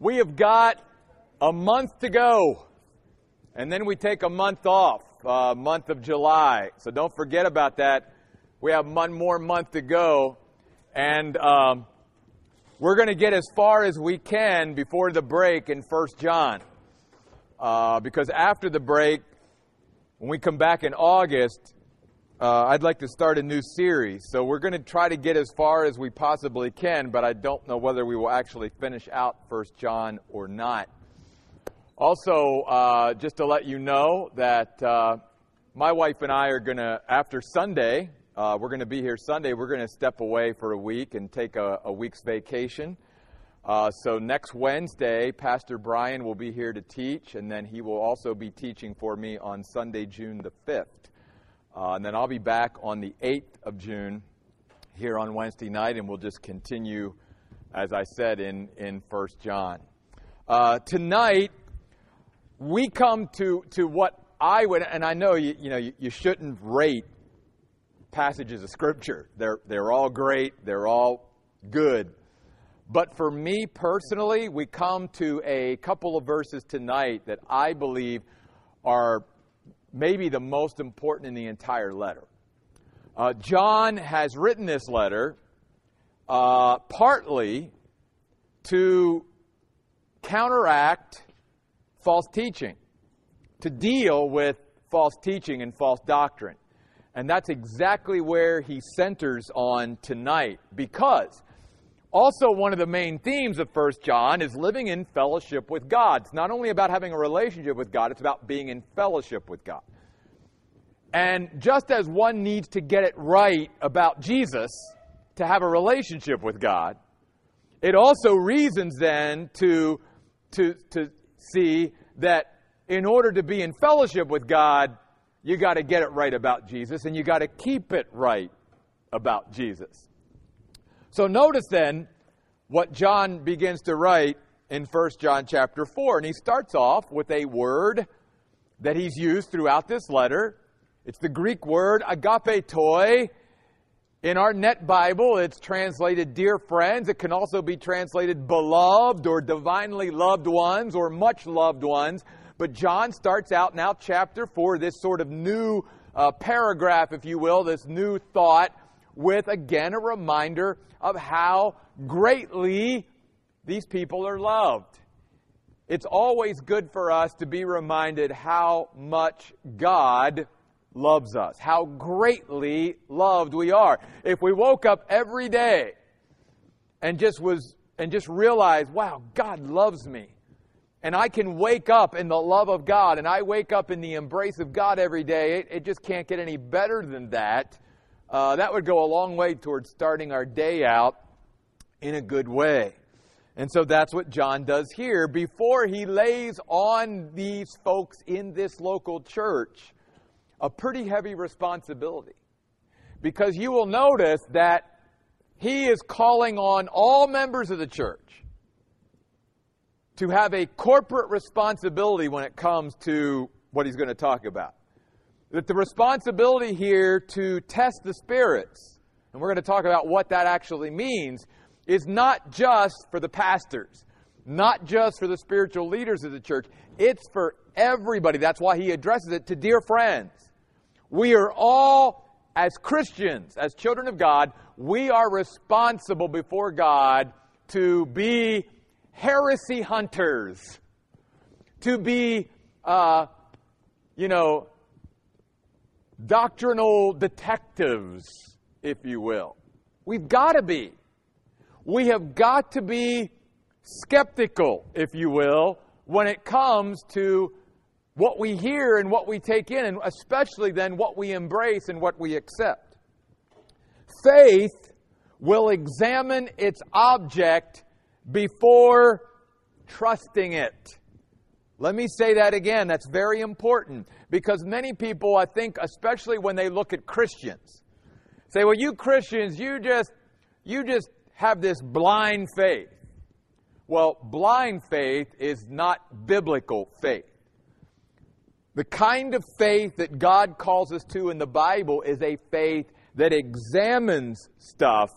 We have got a month to go, and then we take a month off, uh, month of July. So don't forget about that. We have one more month to go, and um, we're going to get as far as we can before the break in First John, uh, because after the break, when we come back in August, uh, I'd like to start a new series. So we're going to try to get as far as we possibly can, but I don't know whether we will actually finish out First John or not. Also, uh, just to let you know that uh, my wife and I are going to, after Sunday, uh, we're going to be here Sunday. We're going to step away for a week and take a, a week's vacation. Uh, so next Wednesday, Pastor Brian will be here to teach, and then he will also be teaching for me on Sunday, June the 5th. Uh, and then I'll be back on the 8th of June here on Wednesday night, and we'll just continue, as I said, in, in 1 John. Uh, tonight, we come to, to what I would, and I know you, you know you, you shouldn't rate passages of Scripture. They're, they're all great, they're all good. But for me personally, we come to a couple of verses tonight that I believe are maybe the most important in the entire letter. Uh, John has written this letter uh, partly to counteract false teaching, to deal with false teaching and false doctrine. And that's exactly where he centers on tonight because also, one of the main themes of 1 John is living in fellowship with God. It's not only about having a relationship with God, it's about being in fellowship with God. And just as one needs to get it right about Jesus to have a relationship with God, it also reasons then to, to, to see that in order to be in fellowship with God, you got to get it right about Jesus and you got to keep it right about Jesus. So notice then what John begins to write in 1 John chapter 4. And he starts off with a word that he's used throughout this letter. It's the Greek word agapetoi. In our net Bible, it's translated dear friends. It can also be translated beloved or divinely loved ones or much loved ones. But John starts out now, chapter 4, this sort of new uh, paragraph, if you will, this new thought with again a reminder of how greatly these people are loved. It's always good for us to be reminded how much God loves us, how greatly loved we are. If we woke up every day and just was and just realized, wow, God loves me. And I can wake up in the love of God and I wake up in the embrace of God every day. It, it just can't get any better than that uh, that would go a long way towards starting our day out in a good way. And so that's what John does here before he lays on these folks in this local church a pretty heavy responsibility. Because you will notice that he is calling on all members of the church to have a corporate responsibility when it comes to what he's going to talk about that the responsibility here to test the spirits, and we're going to talk about what that actually means, is not just for the pastors, not just for the spiritual leaders of the church. It's for everybody. That's why he addresses it to dear friends. We are all, as Christians, as children of God, we are responsible before God to be heresy hunters, to be, uh, you know, doctrinal detectives, if you will. We've got to be. We have got to be skeptical, if you will, when it comes to what we hear and what we take in, and especially then what we embrace and what we accept. Faith will examine its object before trusting it. Let me say that again. That's very important because many people, I think, especially when they look at Christians, say, "Well, you Christians, you just you just have this blind faith." Well, blind faith is not biblical faith. The kind of faith that God calls us to in the Bible is a faith that examines stuff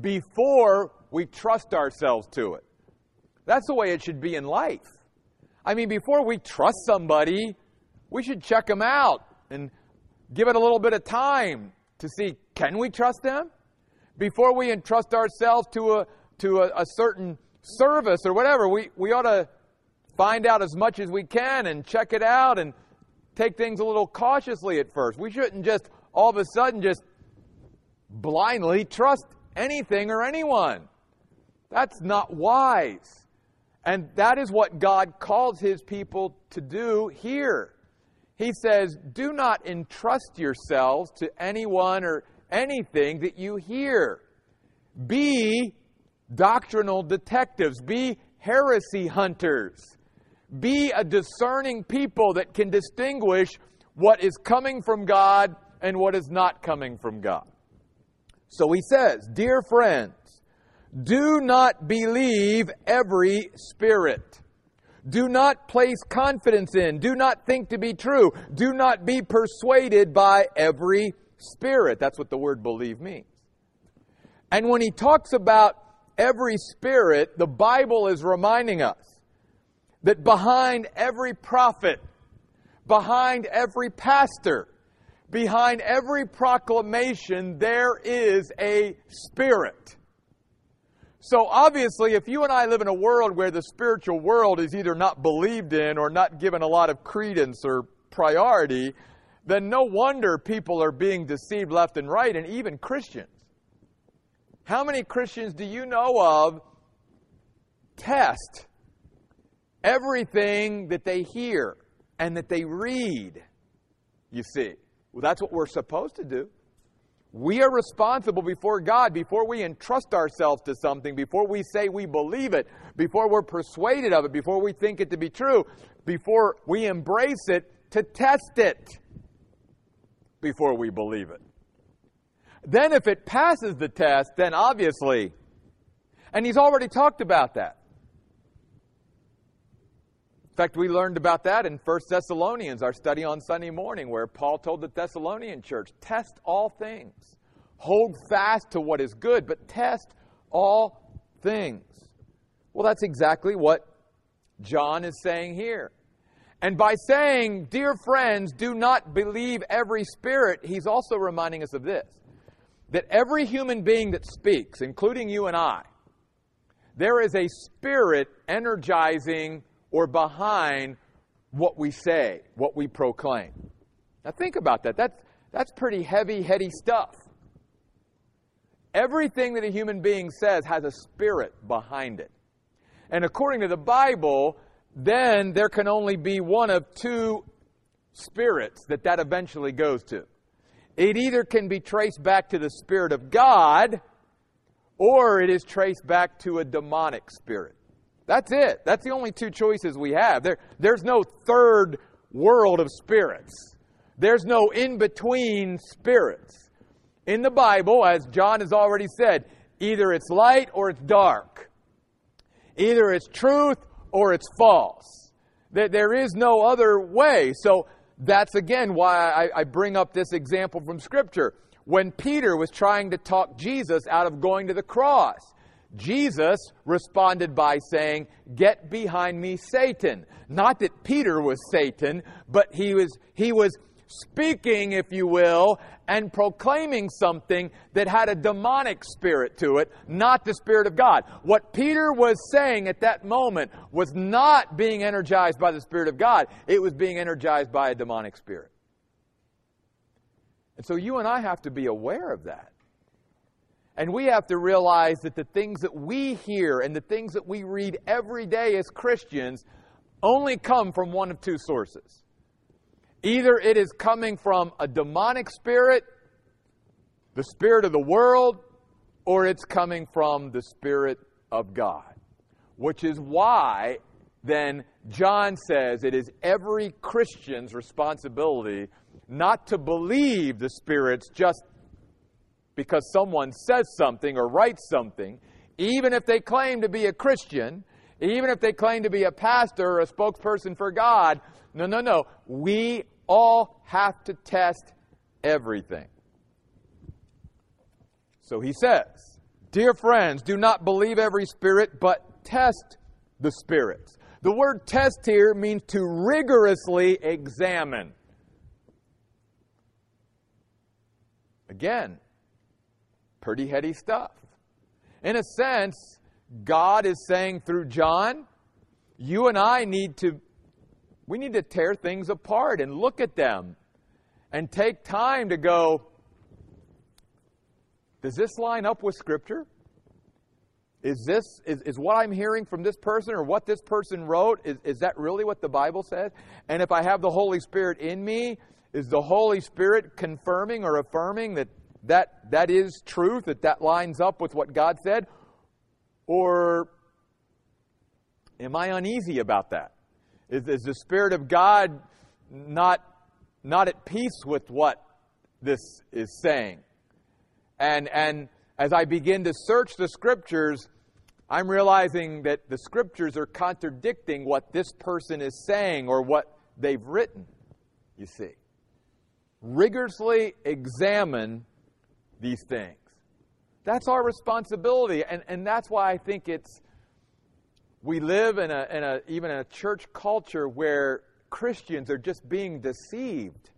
before we trust ourselves to it. That's the way it should be in life. I mean, before we trust somebody, we should check them out and give it a little bit of time to see can we trust them? Before we entrust ourselves to a, to a, a certain service or whatever, we, we ought to find out as much as we can and check it out and take things a little cautiously at first. We shouldn't just all of a sudden just blindly trust anything or anyone. That's not wise. And that is what God calls his people to do here. He says, Do not entrust yourselves to anyone or anything that you hear. Be doctrinal detectives, be heresy hunters, be a discerning people that can distinguish what is coming from God and what is not coming from God. So he says, Dear friends, do not believe every spirit. Do not place confidence in. Do not think to be true. Do not be persuaded by every spirit. That's what the word believe means. And when he talks about every spirit, the Bible is reminding us that behind every prophet, behind every pastor, behind every proclamation, there is a spirit. So obviously, if you and I live in a world where the spiritual world is either not believed in or not given a lot of credence or priority, then no wonder people are being deceived left and right, and even Christians. How many Christians do you know of test everything that they hear and that they read? You see, well, that's what we're supposed to do. We are responsible before God before we entrust ourselves to something, before we say we believe it, before we're persuaded of it, before we think it to be true, before we embrace it, to test it before we believe it. Then, if it passes the test, then obviously, and he's already talked about that. In fact, we learned about that in 1 Thessalonians, our study on Sunday morning, where Paul told the Thessalonian church, test all things. Hold fast to what is good, but test all things. Well, that's exactly what John is saying here. And by saying, Dear friends, do not believe every spirit, he's also reminding us of this that every human being that speaks, including you and I, there is a spirit energizing or behind what we say, what we proclaim. Now think about that. That's, that's pretty heavy, heady stuff. Everything that a human being says has a spirit behind it. And according to the Bible, then there can only be one of two spirits that that eventually goes to. It either can be traced back to the Spirit of God or it is traced back to a demonic spirit. That's it. That's the only two choices we have. There, there's no third world of spirits. There's no in between spirits. In the Bible, as John has already said, either it's light or it's dark. Either it's truth or it's false. There is no other way. So that's again why I bring up this example from Scripture. When Peter was trying to talk Jesus out of going to the cross, Jesus responded by saying, Get behind me, Satan. Not that Peter was Satan, but he was, he was speaking, if you will, and proclaiming something that had a demonic spirit to it, not the Spirit of God. What Peter was saying at that moment was not being energized by the Spirit of God, it was being energized by a demonic spirit. And so you and I have to be aware of that. And we have to realize that the things that we hear and the things that we read every day as Christians only come from one of two sources. Either it is coming from a demonic spirit, the spirit of the world, or it's coming from the spirit of God. Which is why then John says it is every Christian's responsibility not to believe the spirits just because someone says something or writes something, even if they claim to be a Christian, even if they claim to be a pastor or a spokesperson for God. No, no, no. We all have to test everything. So he says, Dear friends, do not believe every spirit, but test the spirits. The word test here means to rigorously examine. Again, pretty heady stuff. In a sense, God is saying through John, you and I need to we need to tear things apart and look at them and take time to go does this line up with scripture? Is this is, is what I'm hearing from this person or what this person wrote is, is that really what the Bible says? And if I have the Holy Spirit in me, is the Holy Spirit confirming or affirming that that, that is truth, that that lines up with what God said? Or am I uneasy about that? Is, is the Spirit of God not, not at peace with what this is saying? And, and as I begin to search the Scriptures, I'm realizing that the Scriptures are contradicting what this person is saying or what they've written, you see. Rigorously examine these things. That's our responsibility, and, and that's why I think it's we live in a, in a even in a church culture where Christians are just being deceived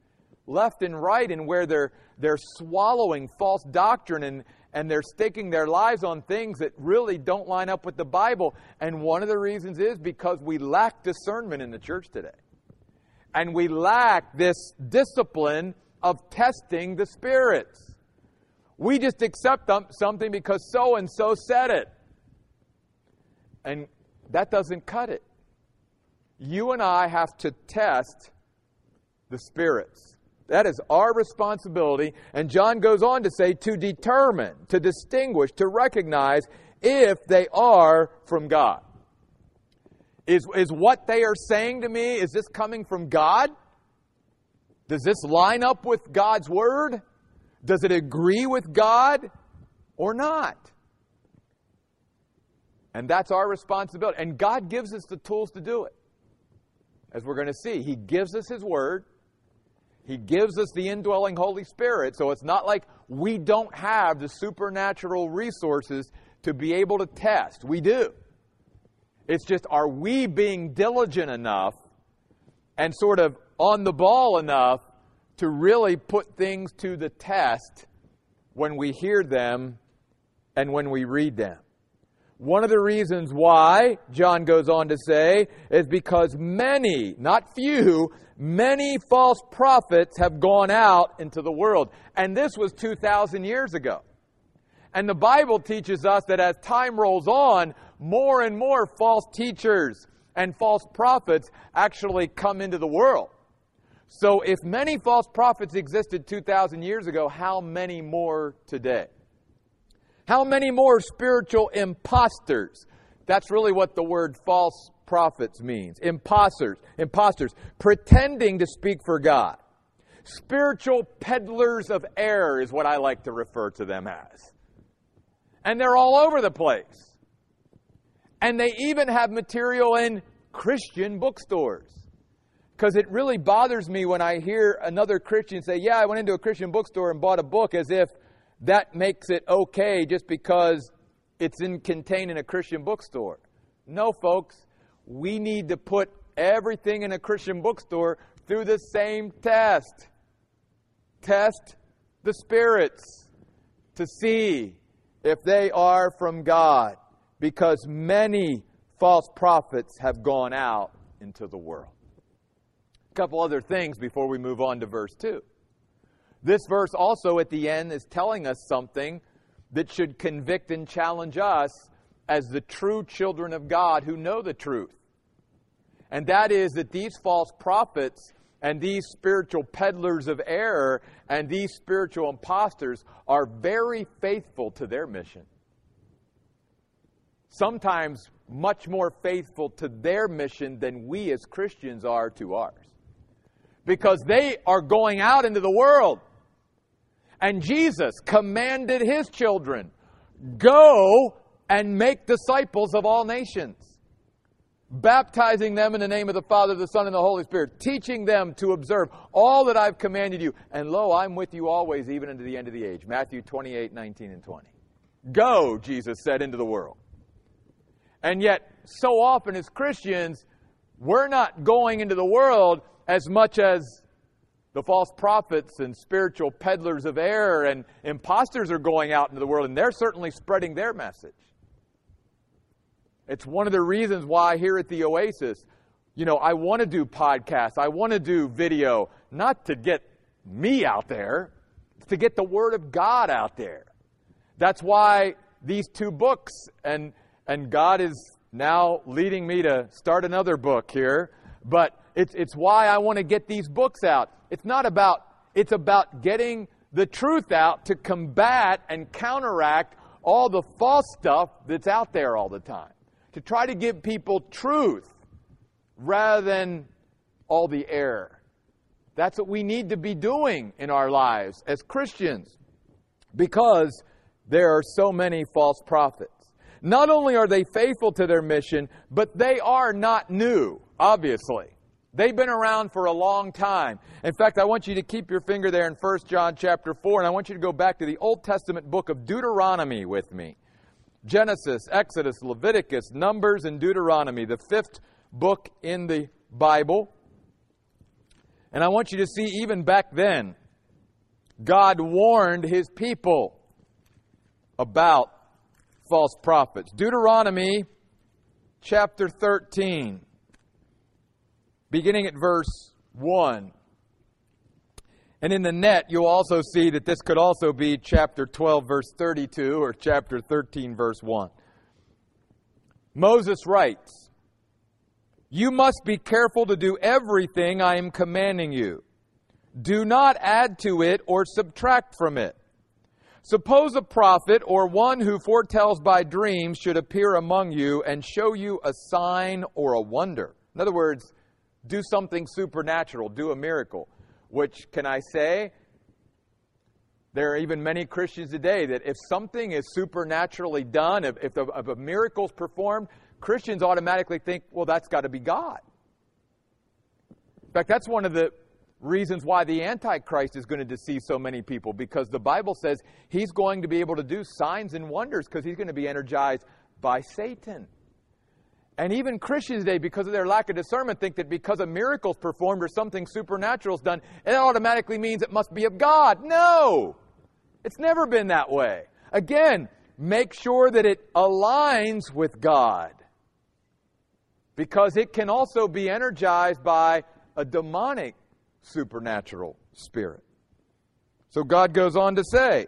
left and right and where they're they're swallowing false doctrine and and they're staking their lives on things that really don't line up with the Bible. And one of the reasons is because we lack discernment in the church today. And we lack this discipline of testing the spirits. We just accept something because so and so said it. And that doesn't cut it. You and I have to test the spirits. That is our responsibility. And John goes on to say to determine, to distinguish, to recognize if they are from God. Is, is what they are saying to me, is this coming from God? Does this line up with God's Word? Does it agree with God or not? And that's our responsibility. And God gives us the tools to do it. As we're going to see, He gives us His Word. He gives us the indwelling Holy Spirit. So it's not like we don't have the supernatural resources to be able to test. We do. It's just, are we being diligent enough and sort of on the ball enough to really put things to the test when we hear them and when we read them. One of the reasons why, John goes on to say, is because many, not few, many false prophets have gone out into the world. And this was 2,000 years ago. And the Bible teaches us that as time rolls on, more and more false teachers and false prophets actually come into the world. So, if many false prophets existed 2,000 years ago, how many more today? How many more spiritual imposters? That's really what the word false prophets means. Imposters, imposters, pretending to speak for God. Spiritual peddlers of error is what I like to refer to them as. And they're all over the place. And they even have material in Christian bookstores. Because it really bothers me when I hear another Christian say, Yeah, I went into a Christian bookstore and bought a book as if that makes it okay just because it's in, contained in a Christian bookstore. No, folks, we need to put everything in a Christian bookstore through the same test. Test the spirits to see if they are from God, because many false prophets have gone out into the world. A couple other things before we move on to verse 2. This verse also at the end is telling us something that should convict and challenge us as the true children of God who know the truth. And that is that these false prophets and these spiritual peddlers of error and these spiritual imposters are very faithful to their mission. Sometimes much more faithful to their mission than we as Christians are to ours because they are going out into the world. And Jesus commanded his children, go and make disciples of all nations, baptizing them in the name of the Father, the Son, and the Holy Spirit, teaching them to observe all that I've commanded you. And lo, I'm with you always, even unto the end of the age. Matthew 28, 19, and 20. Go, Jesus said, into the world. And yet, so often as Christians, we're not going into the world as much as the false prophets and spiritual peddlers of error and imposters are going out into the world, and they're certainly spreading their message. It's one of the reasons why here at the Oasis, you know, I want to do podcasts, I want to do video, not to get me out there, it's to get the Word of God out there. That's why these two books, and, and God is now leading me to start another book here, but it's, it's why I want to get these books out. It's not about, it's about getting the truth out to combat and counteract all the false stuff that's out there all the time. To try to give people truth rather than all the error. That's what we need to be doing in our lives as Christians because there are so many false prophets. Not only are they faithful to their mission, but they are not new, obviously. They've been around for a long time. In fact, I want you to keep your finger there in 1 John chapter 4, and I want you to go back to the Old Testament book of Deuteronomy with me. Genesis, Exodus, Leviticus, Numbers, and Deuteronomy, the fifth book in the Bible. And I want you to see, even back then, God warned his people about false prophets. Deuteronomy chapter 13, beginning at verse 1. And in the net, you'll also see that this could also be chapter 12, verse 32, or chapter 13, verse 1. Moses writes, You must be careful to do everything I am commanding you. Do not add to it or subtract from it. Suppose a prophet or one who foretells by dreams should appear among you and show you a sign or a wonder. In other words, do something supernatural, do a miracle. Which, can I say, there are even many Christians today that if something is supernaturally done, if, if, if a miracle is performed, Christians automatically think, well, that's got to be God. In fact, that's one of the reasons why the Antichrist is going to deceive so many people because the Bible says he's going to be able to do signs and wonders because he's going to be energized by Satan. And even Christians today, because of their lack of discernment, think that because a miracle is performed or something supernatural is done, it automatically means it must be of God. No! It's never been that way. Again, make sure that it aligns with God. Because it can also be energized by a demonic supernatural spirit. So God goes on to say,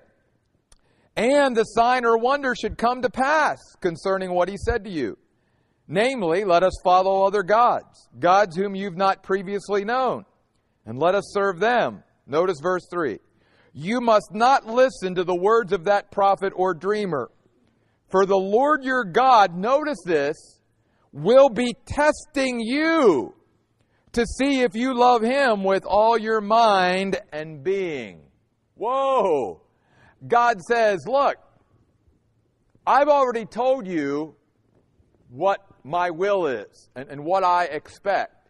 and the sign or wonder should come to pass concerning what he said to you. Namely, let us follow other gods, gods whom you've not previously known, and let us serve them. Notice verse 3. You must not listen to the words of that prophet or dreamer, for the Lord your God, notice this, will be testing you to see if you love Him with all your mind and being. Whoa! God says, Look, I've already told you what my will is and, and what I expect.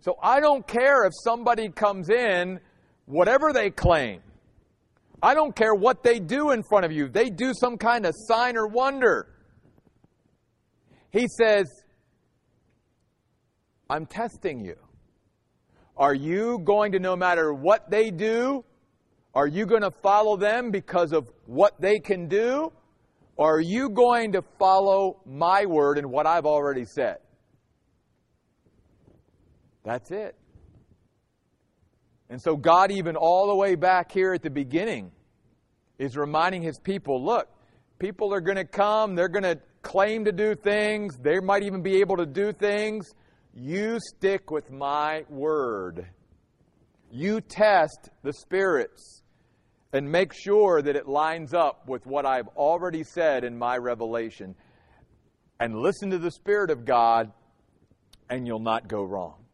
So I don't care if somebody comes in, whatever they claim. I don't care what they do in front of you. They do some kind of sign or wonder. He says, I'm testing you. Are you going to, no matter what they do, are you going to follow them because of what they can do? Or are you going to follow my word and what I've already said? That's it. And so, God, even all the way back here at the beginning, is reminding his people look, people are going to come, they're going to claim to do things, they might even be able to do things, you stick with my word. You test the spirits and make sure that it lines up with what I've already said in my revelation. And listen to the Spirit of God, and you'll not go wrong.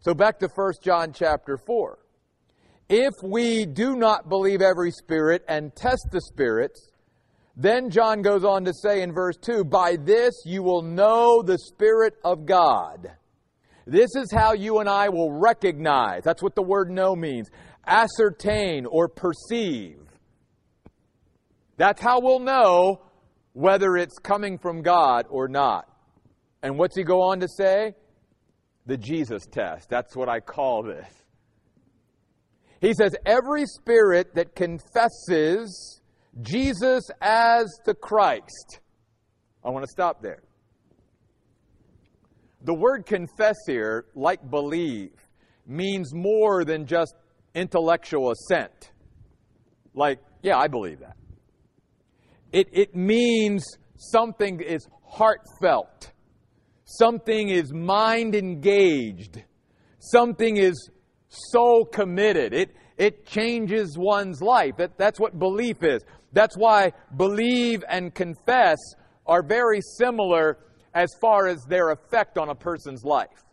So back to 1 John chapter 4. If we do not believe every spirit and test the spirits, then John goes on to say in verse 2 By this you will know the Spirit of God. This is how you and I will recognize. That's what the word know means. Ascertain or perceive. That's how we'll know whether it's coming from God or not. And what's he go on to say? The Jesus test. That's what I call this. He says, Every spirit that confesses Jesus as the Christ. I want to stop there. The word confess here, like believe, means more than just intellectual assent. Like, yeah, I believe that. It, it means something is heartfelt, something is mind engaged, something is so committed. It, it changes one's life. That, that's what belief is. That's why believe and confess are very similar as far as their effect on a person's life.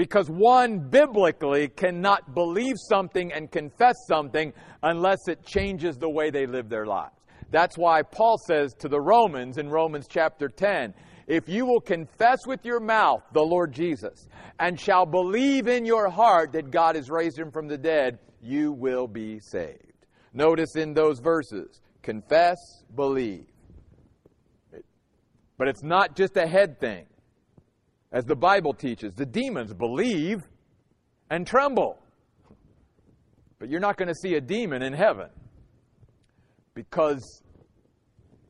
Because one biblically cannot believe something and confess something unless it changes the way they live their lives. That's why Paul says to the Romans in Romans chapter 10 if you will confess with your mouth the Lord Jesus and shall believe in your heart that God has raised him from the dead, you will be saved. Notice in those verses confess, believe. But it's not just a head thing. As the Bible teaches, the demons believe and tremble. But you're not going to see a demon in heaven because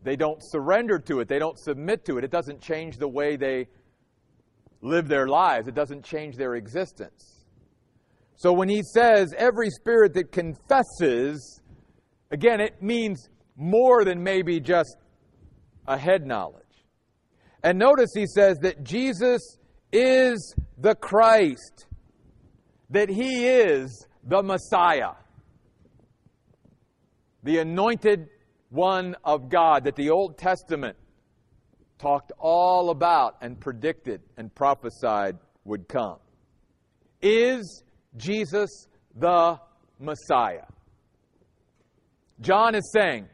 they don't surrender to it, they don't submit to it. It doesn't change the way they live their lives, it doesn't change their existence. So when he says every spirit that confesses, again, it means more than maybe just a head knowledge. And notice he says that Jesus is the Christ, that he is the Messiah, the anointed one of God that the Old Testament talked all about and predicted and prophesied would come. Is Jesus the Messiah? John is saying,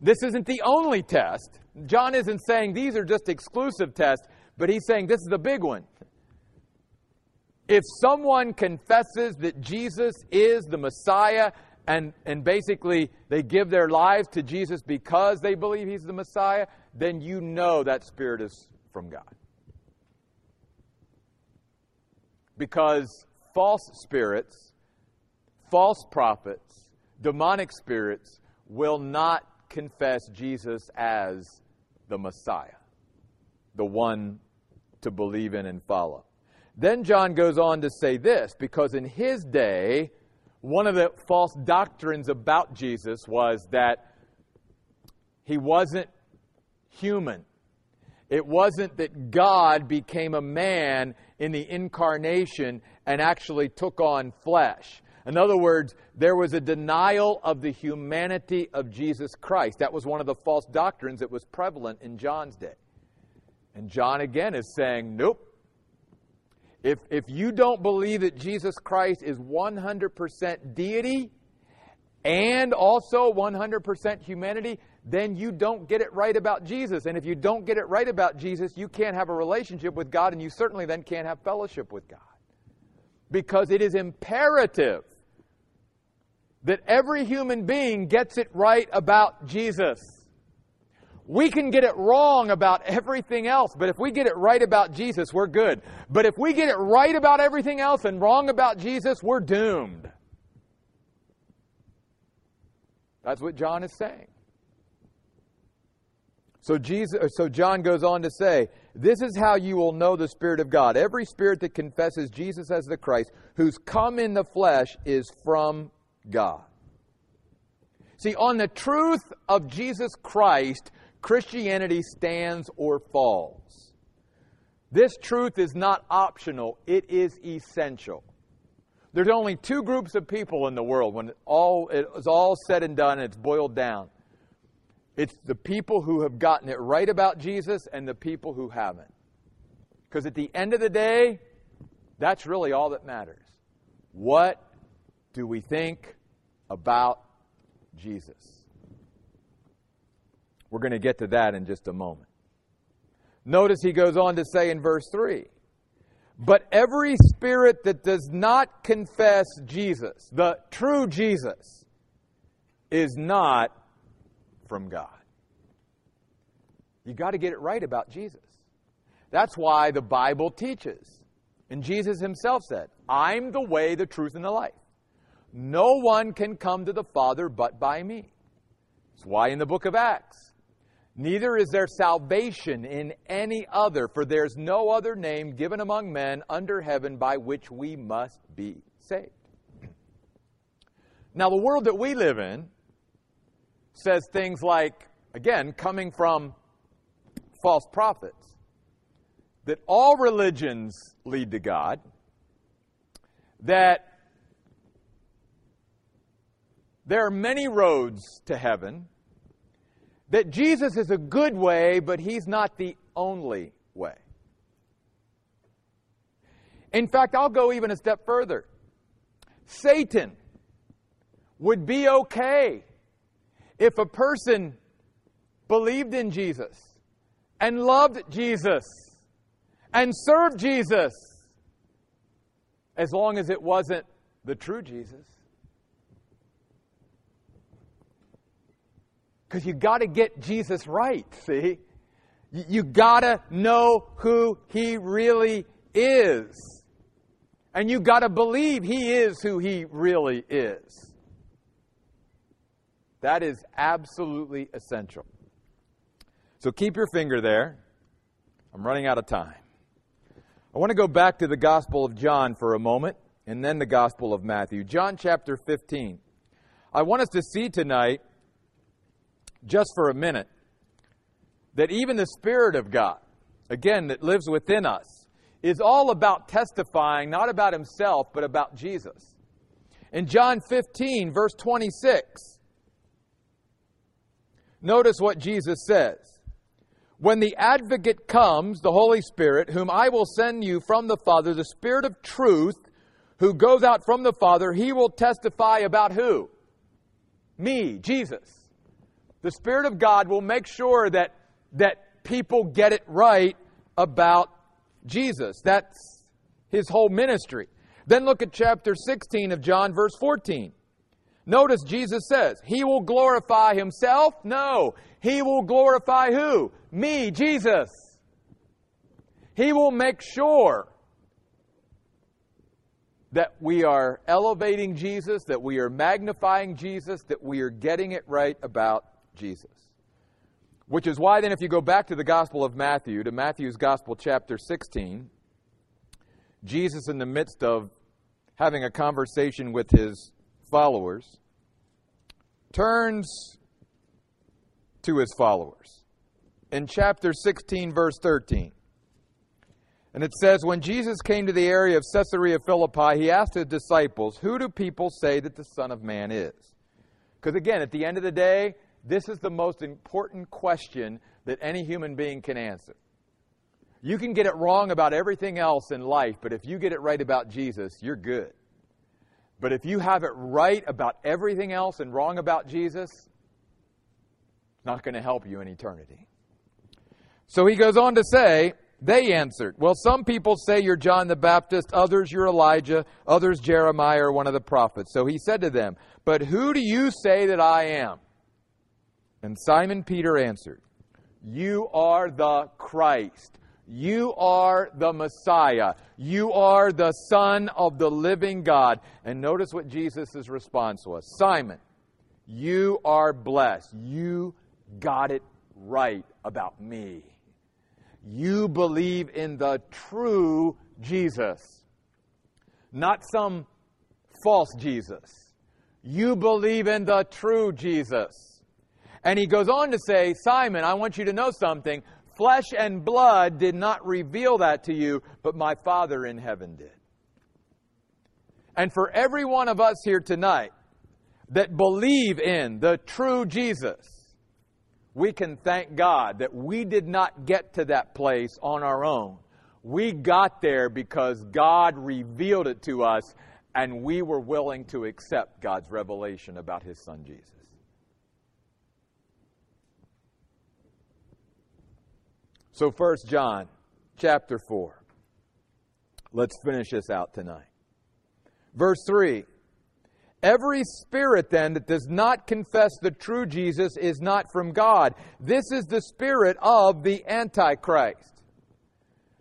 this isn't the only test. John isn't saying these are just exclusive tests, but he's saying this is the big one. If someone confesses that Jesus is the Messiah and, and basically they give their lives to Jesus because they believe he's the Messiah, then you know that spirit is from God. Because false spirits, false prophets, demonic spirits will not confess Jesus as the Messiah, the one to believe in and follow. Then John goes on to say this because in his day, one of the false doctrines about Jesus was that he wasn't human. It wasn't that God became a man in the incarnation and actually took on flesh. In other words, there was a denial of the humanity of Jesus Christ. That was one of the false doctrines that was prevalent in John's day. And John again is saying, nope. If, if you don't believe that Jesus Christ is 100% deity and also 100% humanity, then you don't get it right about Jesus. And if you don't get it right about Jesus, you can't have a relationship with God, and you certainly then can't have fellowship with God. Because it is imperative that every human being gets it right about Jesus. We can get it wrong about everything else, but if we get it right about Jesus, we're good. But if we get it right about everything else and wrong about Jesus, we're doomed. That's what John is saying. So, Jesus, uh, so John goes on to say, This is how you will know the Spirit of God. Every spirit that confesses Jesus as the Christ, who's come in the flesh, is from God. See, on the truth of Jesus Christ, Christianity stands or falls. This truth is not optional, it is essential. There's only two groups of people in the world when it all it's all said and done and it's boiled down. It's the people who have gotten it right about Jesus and the people who haven't. Because at the end of the day, that's really all that matters. What do we think about Jesus. We're going to get to that in just a moment. Notice he goes on to say in verse 3 But every spirit that does not confess Jesus, the true Jesus, is not from God. You got to get it right about Jesus. That's why the Bible teaches. And Jesus himself said, I'm the way, the truth, and the life. No one can come to the Father but by me. That's why in the book of Acts, neither is there salvation in any other, for there's no other name given among men under heaven by which we must be saved. Now, the world that we live in says things like, again, coming from false prophets, that all religions lead to God, that there are many roads to heaven, that Jesus is a good way, but he's not the only way. In fact, I'll go even a step further. Satan would be okay if a person believed in Jesus and loved Jesus and served Jesus as long as it wasn't the true Jesus. Because you got to get Jesus right, see? You got to know who he really is. And you got to believe he is who he really is. That is absolutely essential. So keep your finger there. I'm running out of time. I want to go back to the Gospel of John for a moment and then the Gospel of Matthew. John chapter 15. I want us to see tonight, just for a minute, that even the Spirit of God, again, that lives within us, is all about testifying, not about himself, but about Jesus. In John 15, verse 26, Notice what Jesus says. When the advocate comes, the Holy Spirit, whom I will send you from the Father, the Spirit of truth, who goes out from the Father, he will testify about who? Me, Jesus. The Spirit of God will make sure that, that people get it right about Jesus. That's his whole ministry. Then look at chapter 16 of John, verse 14. Notice Jesus says, He will glorify Himself? No. He will glorify who? Me, Jesus. He will make sure that we are elevating Jesus, that we are magnifying Jesus, that we are getting it right about Jesus. Which is why, then, if you go back to the Gospel of Matthew, to Matthew's Gospel, chapter 16, Jesus, in the midst of having a conversation with his followers, turns to his followers. In chapter 16, verse 13, and it says, When Jesus came to the area of Caesarea Philippi, he asked his disciples, Who do people say that the Son of Man is? Because again, at the end of the day, this is the most important question that any human being can answer. You can get it wrong about everything else in life, but if you get it right about Jesus, you're good. But if you have it right about everything else and wrong about Jesus, it's not going to help you in eternity. So he goes on to say, they answered, Well, some people say you're John the Baptist, others you're Elijah, others Jeremiah or one of the prophets. So he said to them, But who do you say that I am? And Simon Peter answered, You are the Christ, you are the Messiah. You are the Son of the living God. And notice what Jesus' response was Simon, you are blessed. You got it right about me. You believe in the true Jesus, not some false Jesus. You believe in the true Jesus. And he goes on to say, Simon, I want you to know something. Flesh and blood did not reveal that to you, but my Father in heaven did. And for every one of us here tonight that believe in the true Jesus, we can thank God that we did not get to that place on our own. We got there because God revealed it to us and we were willing to accept God's revelation about His Son Jesus. So, First John chapter 4. Let's finish this out tonight. Verse 3 Every spirit then that does not confess the true Jesus is not from God. This is the spirit of the Antichrist.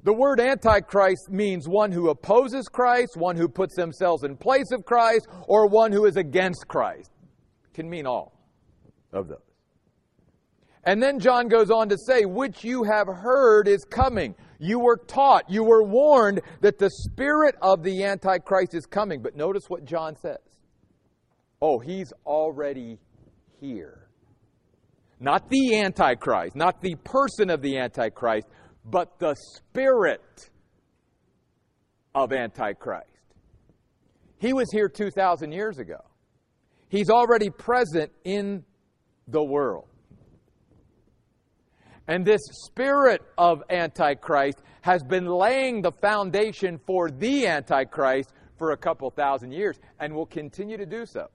The word Antichrist means one who opposes Christ, one who puts themselves in place of Christ, or one who is against Christ. It can mean all of those. And then John goes on to say, which you have heard is coming. You were taught, you were warned that the spirit of the Antichrist is coming. But notice what John says. Oh, he's already here. Not the Antichrist, not the person of the Antichrist, but the spirit of Antichrist. He was here 2,000 years ago. He's already present in the world. And this spirit of Antichrist has been laying the foundation for the Antichrist for a couple thousand years and will continue to do so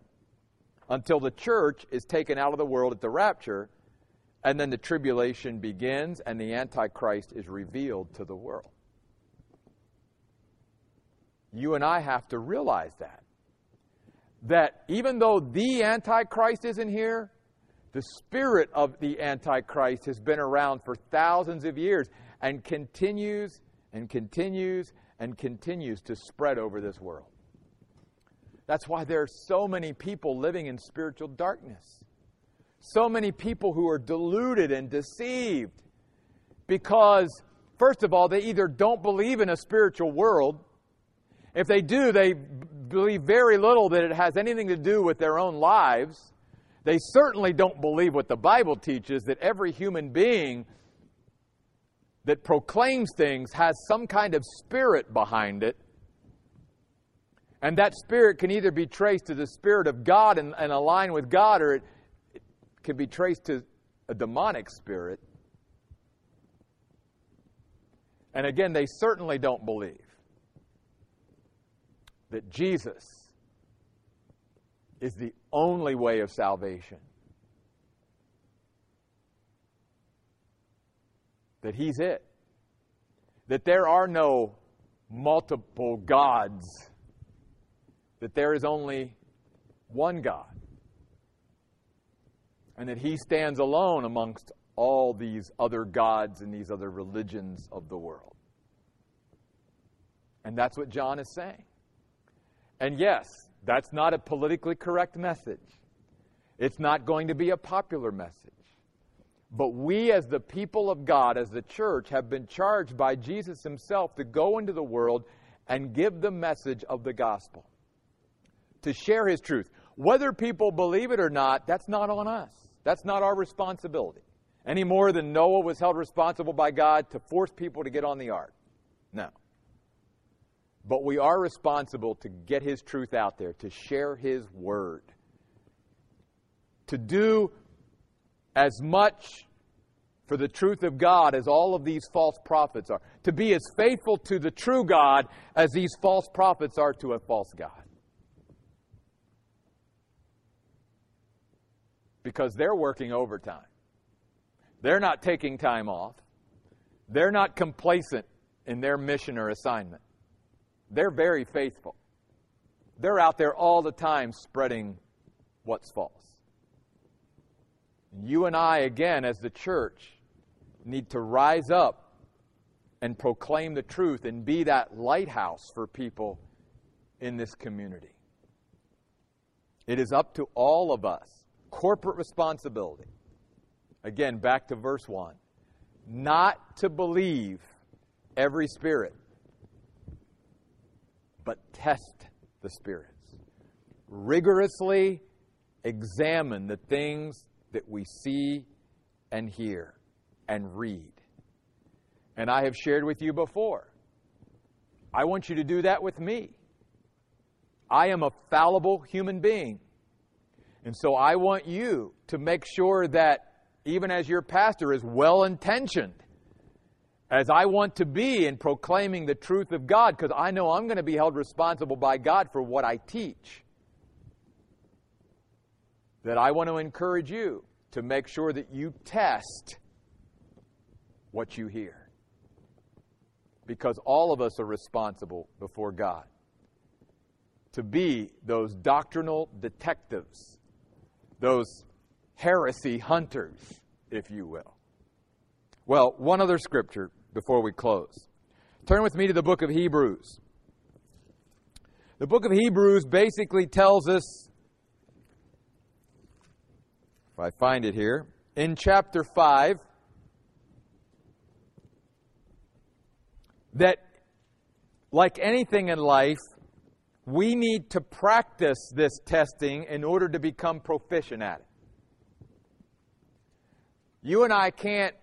until the church is taken out of the world at the rapture and then the tribulation begins and the Antichrist is revealed to the world. You and I have to realize that. That even though the Antichrist isn't here, the spirit of the Antichrist has been around for thousands of years and continues and continues and continues to spread over this world. That's why there are so many people living in spiritual darkness. So many people who are deluded and deceived because, first of all, they either don't believe in a spiritual world. If they do, they believe very little that it has anything to do with their own lives. They certainly don't believe what the Bible teaches that every human being that proclaims things has some kind of spirit behind it. And that spirit can either be traced to the Spirit of God and, and align with God, or it, can be traced to a demonic spirit. And again, they certainly don't believe that Jesus is the only way of salvation. That He's it. That there are no multiple gods. That there is only one God and that he stands alone amongst all these other gods and these other religions of the world. And that's what John is saying. And yes, that's not a politically correct message. It's not going to be a popular message. But we, as the people of God, as the church, have been charged by Jesus himself to go into the world and give the message of the gospel, to share his truth. Whether people believe it or not, that's not on us. That's not our responsibility. Any more than Noah was held responsible by God to force people to get on the ark. No. But we are responsible to get his truth out there, to share his word, to do as much for the truth of God as all of these false prophets are, to be as faithful to the true God as these false prophets are to a false God. because they're working overtime. They're not taking time off. They're not complacent in their mission or assignment. They're very faithful. They're out there all the time spreading what's false. You and I, again, as the church, need to rise up and proclaim the truth and be that lighthouse for people in this community. It is up to all of us corporate responsibility. Again, back to verse 1. Not to believe every spirit, but test the spirits. Rigorously examine the things that we see and hear and read. And I have shared with you before. I want you to do that with me. I am a fallible human being. And so I want you to make sure that even as your pastor is well intentioned, as I want to be in proclaiming the truth of God, because I know I'm going to be held responsible by God for what I teach, that I want to encourage you to make sure that you test what you hear. Because all of us are responsible before God to be those doctrinal detectives those heresy hunters, if you will. Well, one other scripture before we close. Turn with me to the book of Hebrews. The book of Hebrews basically tells us, if I find it here, in chapter 5, that like anything in life, we need to practice this testing in order to become proficient at it. You and I can't,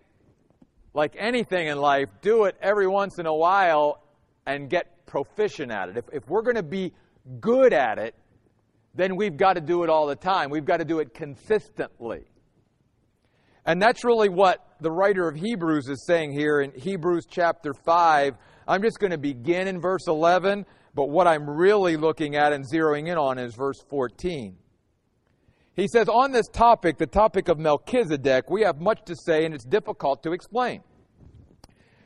like anything in life, do it every once in a while and get proficient at it. If, if we're going to be good at it, then we've got to do it all the time. We've got to do it consistently. And that's really what the writer of Hebrews is saying here in Hebrews chapter 5. I'm just going to begin in verse 11, but what I'm really looking at and zeroing in on is verse 14. He says, On this topic, the topic of Melchizedek, we have much to say and it's difficult to explain,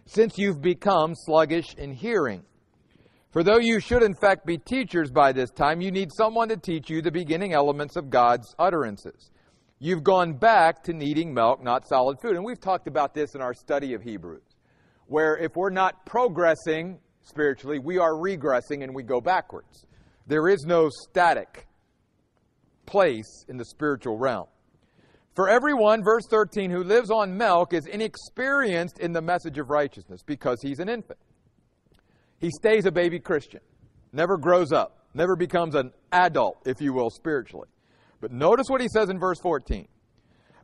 since you've become sluggish in hearing. For though you should in fact be teachers by this time, you need someone to teach you the beginning elements of God's utterances. You've gone back to needing milk, not solid food. And we've talked about this in our study of Hebrews, where if we're not progressing spiritually, we are regressing and we go backwards. There is no static place in the spiritual realm. For everyone, verse 13, who lives on milk is inexperienced in the message of righteousness because he's an infant. He stays a baby Christian, never grows up, never becomes an adult, if you will, spiritually. But notice what he says in verse 14.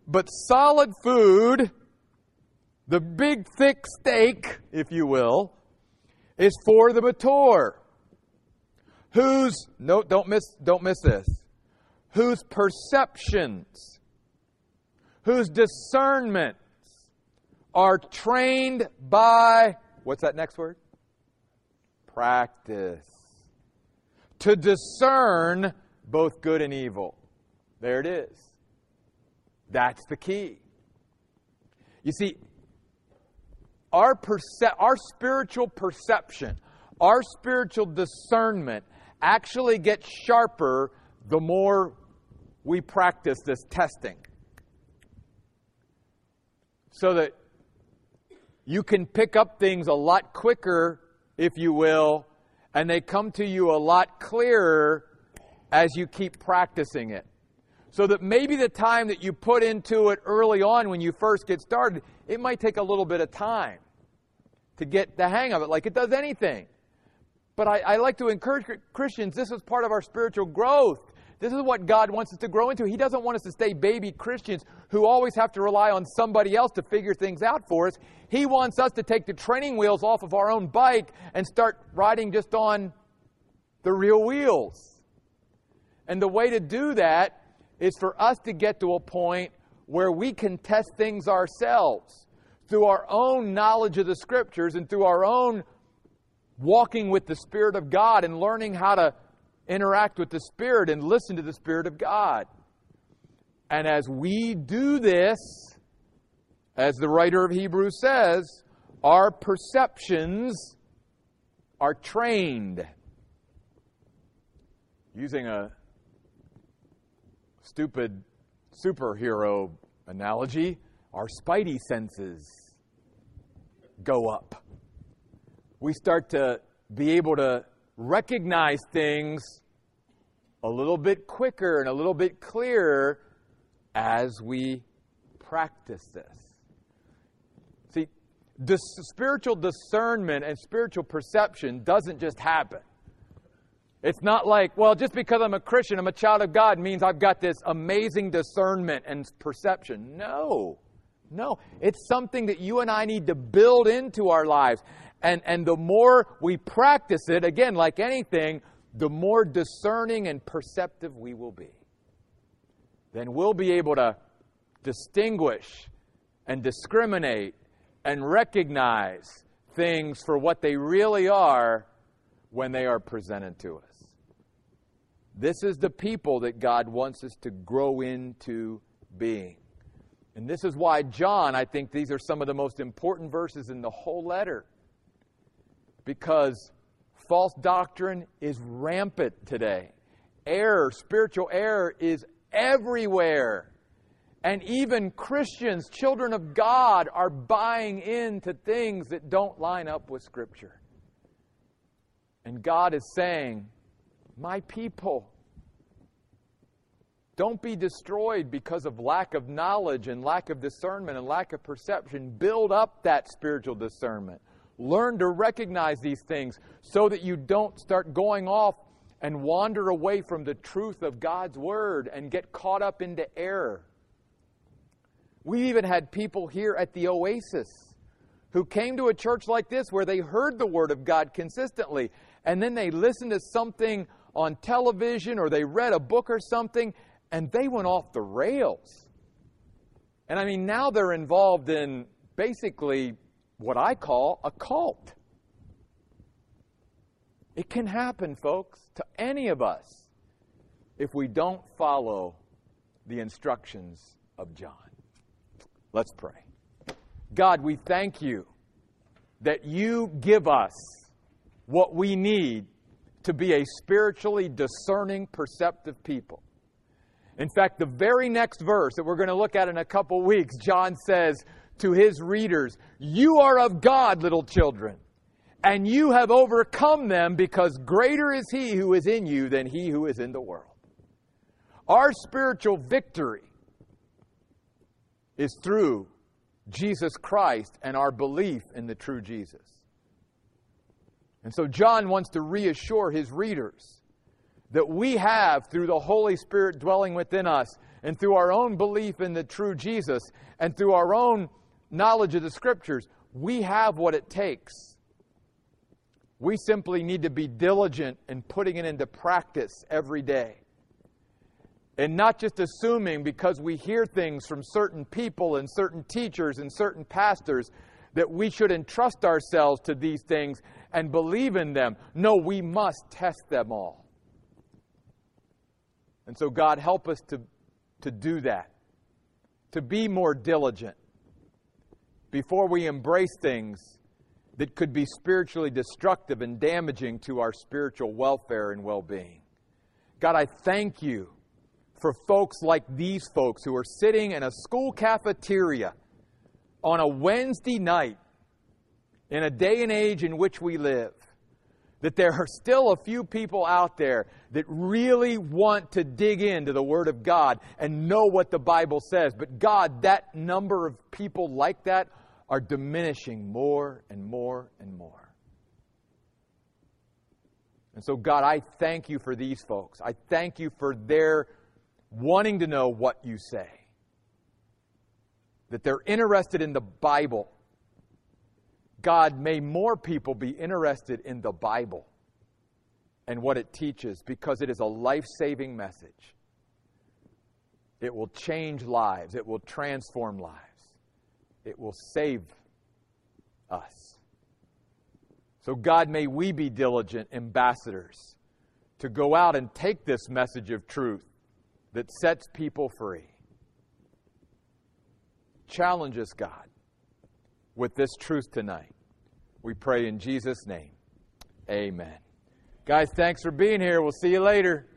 But solid food, the big thick steak, if you will, is for the mature. Whose no don't miss don't miss this. Whose perceptions, whose discernments are trained by what's that next word? Practice. To discern both good and evil. There it is. That's the key. You see, our, perce- our spiritual perception, our spiritual discernment actually gets sharper the more we practice this testing. So that you can pick up things a lot quicker, if you will, and they come to you a lot clearer as you keep practicing it. So that maybe the time that you put into it early on when you first get started, it might take a little bit of time to get the hang of it, like it does anything. But I, I like to encourage Christians, this is part of our spiritual growth. This is what God wants us to grow into. He doesn't want us to stay baby Christians who always have to rely on somebody else to figure things out for us. He wants us to take the training wheels off of our own bike and start riding just on the real wheels. And the way to do that is for us to get to a point where we can test things ourselves through our own knowledge of the scriptures and through our own walking with the Spirit of God and learning how to interact with the Spirit and listen to the Spirit of God. And as we do this, as the writer of Hebrews says, our perceptions are trained. Using a stupid superhero analogy, our spidey senses go up. We start to be able to recognize things a little bit quicker and a little bit clearer as we practice this. See, spiritual discernment and spiritual perception doesn't just happen. It's not like, well, just because I'm a Christian, I'm a child of God, means I've got this amazing discernment and perception. No. No. It's something that you and I need to build into our lives. And, and the more we practice it, again, like anything, the more discerning and perceptive we will be. Then we'll be able to distinguish and discriminate and recognize things for what they really are when they are presented to us. This is the people that God wants us to grow into being. And this is why John, I think these are some of the most important verses in the whole letter. Because false doctrine is rampant today. Error, spiritual error is everywhere. And even Christians, children of God, are buying into things that don't line up with Scripture. And God is saying, My people, don't be destroyed because of lack of knowledge and lack of discernment and lack of perception. Build up that spiritual discernment. Learn to recognize these things so that you don't start going off and wander away from the truth of God's Word and get caught up into error. We even had people here at the Oasis who came to a church like this where they heard the Word of God consistently, and then they listened to something on television or they read a book or something, and they went off the rails. And I mean, now they're involved in basically what I call a cult. It can happen, folks, to any of us if we don't follow the instructions of John. Let's pray. God, we thank you that you give us what we need to be a spiritually discerning, perceptive people. In fact, the very next verse that we're going to look at in a couple weeks, John says to his readers, You are of God, little children, and you have overcome them because greater is he who is in you than he who is in the world. Our spiritual victory is through Jesus Christ and our belief in the true Jesus. And so John wants to reassure his readers that we have, through the Holy Spirit dwelling within us, and through our own belief in the true Jesus, and through our own knowledge of the Scriptures, we have what it takes. We simply need to be diligent in putting it into practice every day. And not just assuming because we hear things from certain people and certain teachers and certain pastors that we should entrust ourselves to these things and believe in them. No, we must test them all. And so, God, help us to, to do that, to be more diligent before we embrace things that could be spiritually destructive and damaging to our spiritual welfare and well being. God, I thank you for folks like these folks who are sitting in a school cafeteria on a Wednesday night in a day and age in which we live. That there are still a few people out there that really want to dig into the Word of God and know what the Bible says. But God, that number of people like that are diminishing more and more and more. And so, God, I thank you for these folks. I thank you for their wanting to know what you say. That they're interested in the Bible. God, may more people be interested in the Bible and what it teaches because it is a life saving message. It will change lives, it will transform lives it will save us. So, God, may we be diligent ambassadors to go out and take this message of truth that sets people free. Challenge us, God, with this truth tonight. We pray in Jesus' name. Amen. Guys, thanks for being here. We'll see you later.